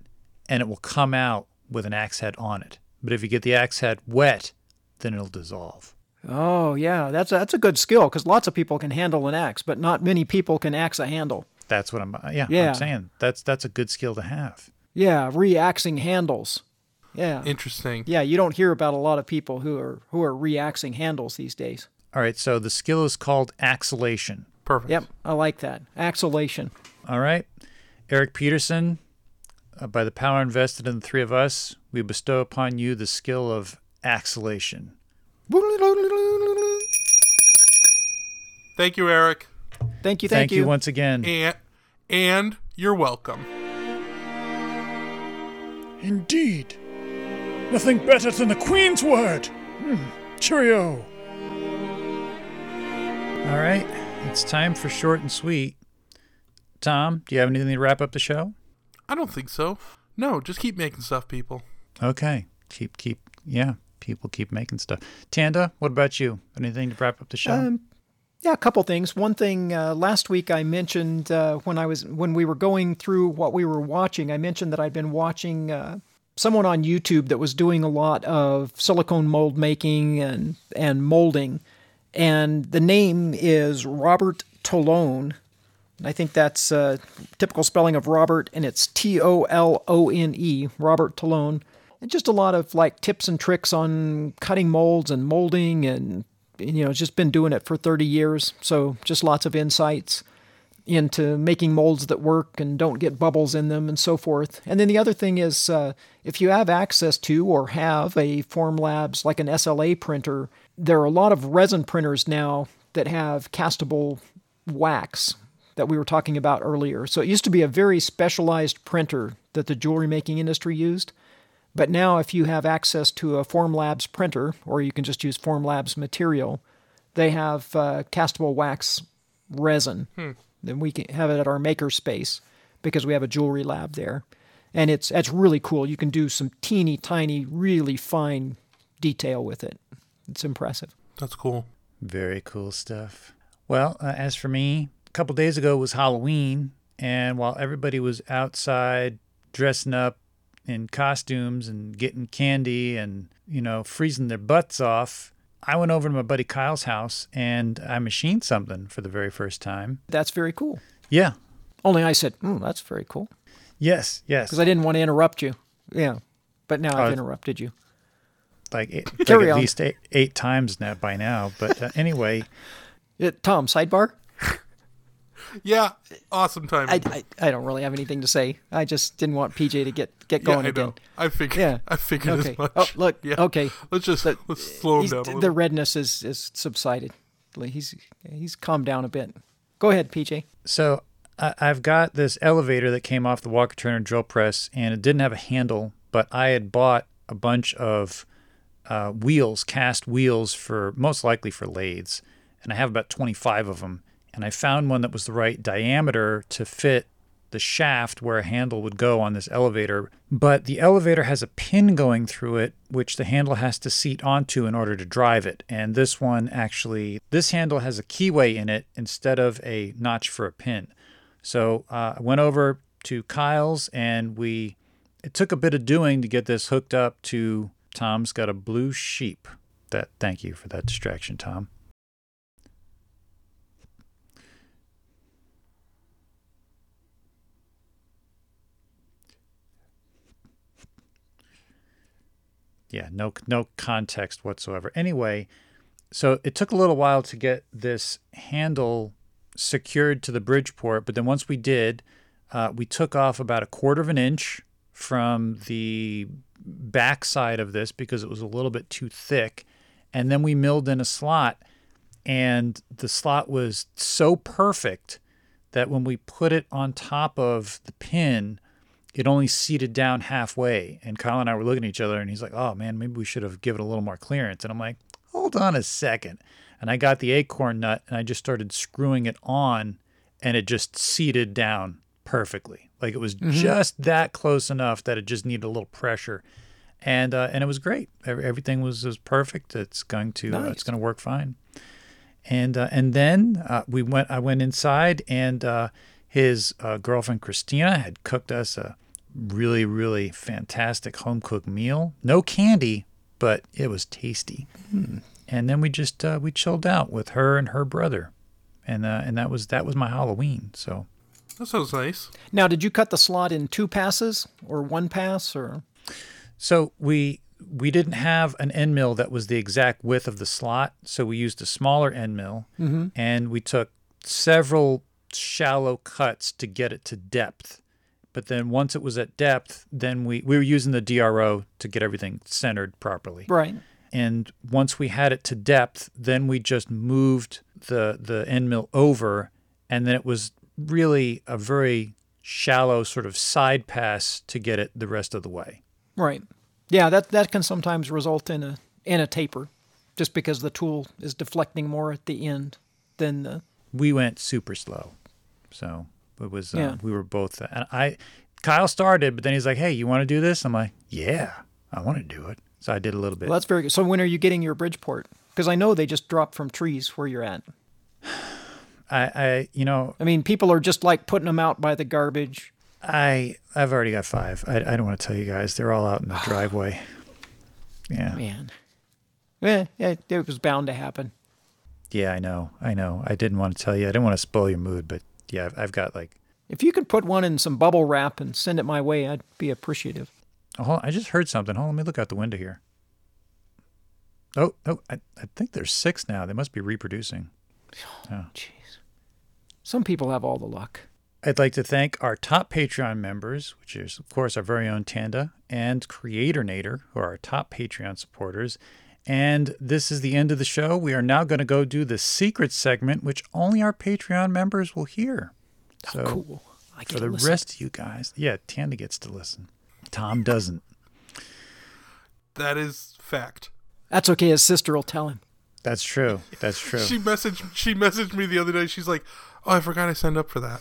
and it will come out with an axe head on it. But if you get the axe head wet, then it'll dissolve. Oh yeah, that's a, that's a good skill because lots of people can handle an axe, but not many people can axe a handle. That's what I'm. Yeah, Yeah. I'm saying that's that's a good skill to have. Yeah, re-axing handles. Yeah, Interesting. yeah, you don't hear about a lot of people who are who are re-axing handles these days. All right, so the skill is called axillation. Perfect. Yep, I like that. Axillation. All right, Eric Peterson. Uh, by the power invested in the three of us, we bestow upon you the skill of axillation. Thank you, Eric. Thank you, Thank, thank, you. once again. And and you're welcome. Indeed. Nothing better than the Queen's word. Hmm. Cheerio. All right, it's time for short and sweet. Tom, do you have anything to wrap up the show? I don't think so. No, just keep making stuff, people. Okay, keep keep yeah, people keep making stuff. Tanda, what about you? Anything to wrap up the show? Um, yeah, a couple things. One thing uh, last week I mentioned uh, when I was when we were going through what we were watching, I mentioned that I'd been watching uh, someone on YouTube that was doing a lot of silicone mold making and and molding, and the name is Robert Tolone. I think that's uh, typical spelling of Robert, and it's T O L O N E, Robert Tolone. And just a lot of like tips and tricks on cutting molds and molding, and you know, just been doing it for 30 years. So just lots of insights. into making molds that work and don't get bubbles in them and so forth. And then the other thing is uh, if you have access to or have a Formlabs like an SLA printer, there are a lot of resin printers now that have castable wax that we were talking about earlier. So it used to be a very specialized printer that the jewelry making industry used. But now, if you have access to a Formlabs printer, or you can just use Formlabs material, they have uh, castable wax resin. Then we can have it at our maker space because we have a jewelry lab there, and it's it's really cool. You can do some teeny tiny, really fine detail with it. It's impressive. That's cool. Very cool stuff. Well, uh, as for me, a couple days ago was Halloween, and while everybody was outside dressing up in costumes and getting candy and, you know, freezing their butts off, I went over to my buddy Kyle's house and I machined something for the very first time. That's very cool. Yeah. Only I said, mm, "That's very cool," Yes, yes. because I didn't want to interrupt you. Yeah, but now I've Oh, interrupted you. like like at on. least eight, eight times now by now. But uh, anyway, Uh, Tom, sidebar. Yeah, awesome time. I, I I don't really have anything to say. I just didn't want PJ to get get yeah, going I again. know. I figured. Yeah. I figured Okay. as much. Oh, look. Yeah. Okay. Let's just let's slow him down a the redness is is subsided. He's he's calmed down a bit. Go ahead, PJ. So I, I've got this elevator that came off the Walker Turner drill press, and it didn't have a handle, but I had bought a bunch of uh, wheels, cast wheels for most likely for lathes, and I have about 25 of them. And I found one that was the right diameter to fit the shaft where a handle would go on this elevator. But the elevator has a pin going through it, which the handle has to seat onto in order to drive it. And this one actually, this handle has a keyway in it instead of a notch for a pin. So uh, I went over to Kyle's and we, it took a bit of doing to get this hooked up to Tom's got a blue sheep. That thank you for that distraction, Tom. Yeah, no no context whatsoever. Anyway, so it took a little while to get this handle secured to the Bridgeport, but then once we did, uh, we took off about a quarter of an inch from the back side of this because it was a little bit too thick, and then we milled in a slot, and the slot was so perfect that when we put it on top of the pin, it only seated down halfway. And Kyle and I were looking at each other, and he's like, "Oh man, maybe we should have given a little more clearance." And I'm like, "Hold on a second. And I got the acorn nut, and I just started screwing it on, and it just seated down perfectly. Like it was just that close enough that it just needed a little pressure, and uh, and it was great. Everything was, was perfect. It's going to uh, it's going to work fine. And uh, and then uh, we went. I went inside, and uh, his uh, girlfriend Christina had cooked us a really really fantastic home cooked meal. No candy, but it was tasty. And then we just uh, we chilled out with her and her brother, and uh, and that was that was my Halloween. So That sounds nice. Now, did you cut the slot in two passes or one pass or? So we we didn't have an end mill that was the exact width of the slot, so we used a smaller end mill, and we took several shallow cuts to get it to depth. But then once it was at depth, then we we were using the DRO to get everything centered properly. Right. And once we had it to depth, then we just moved the the end mill over, and then it was really a very shallow sort of side pass to get it the rest of the way. Right. Yeah, that that can sometimes result in a in a taper, just because the tool is deflecting more at the end than the. we went super slow. So it was, uh, Yeah. we were both, and I, Kyle started, but then he's like, hey, you want to do this? I'm like, yeah, I want to do it. So I did a little bit. Well, that's very good. So when are you getting your Bridgeport? Because I know they just drop from trees where you're at. I, I, you know, I mean, people are just like putting them out by the garbage. I, I've already got five. I, I don't want to tell you guys. They're all out in the driveway. Yeah. Man. Yeah, it, it was bound to happen. Yeah, I know. I know. I didn't want to tell you. I didn't want to spoil your mood, but yeah, I've, I've got like, If you could put one in some bubble wrap and send it my way, I'd be appreciative. oh, I just heard something. Hold on, let me look out the window here. Oh, oh, I, I think there's six now. They must be reproducing. Oh, jeez. Some people have all the luck. I'd like to thank our top Patreon members, which is, of course, our very own Tanda and Creator Nader, who are our top Patreon supporters. And this is the end of the show. We are now going to go do the secret segment, which only our Patreon members will hear. Ah, so Cool. I get for the to listen. rest of you guys, yeah, Tanda gets to listen. Tom doesn't. That is fact. That's okay. His sister will tell him. That's true. That's true. She messaged she messaged me the other day. She's like, "Oh, I forgot I signed up for that."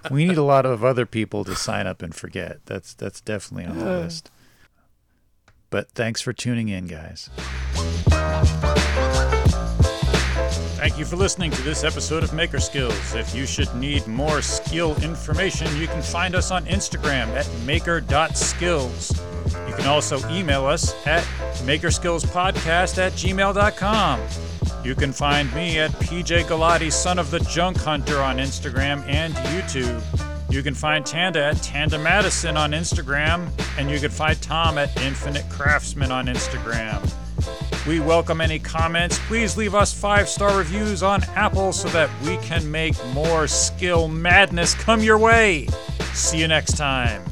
we need a lot of other people to sign up and forget. That's that's definitely on the uh, list. But thanks for tuning in, guys. Thank you for listening to this episode of Maker Skills. If you should need more skill information, you can find us on Instagram at maker.skills. You can also email us at makerskillspodcast at gmail.com. You can find me at PJ Galati, son of the Junk Hunter, on Instagram and YouTube. You can find Tanda at Tanda Madison on Instagram, and you can find Tom at Infinite Craftsman on Instagram. We welcome any comments. Please leave us five star reviews on Apple so that we can make more skill madness come your way. See you next time.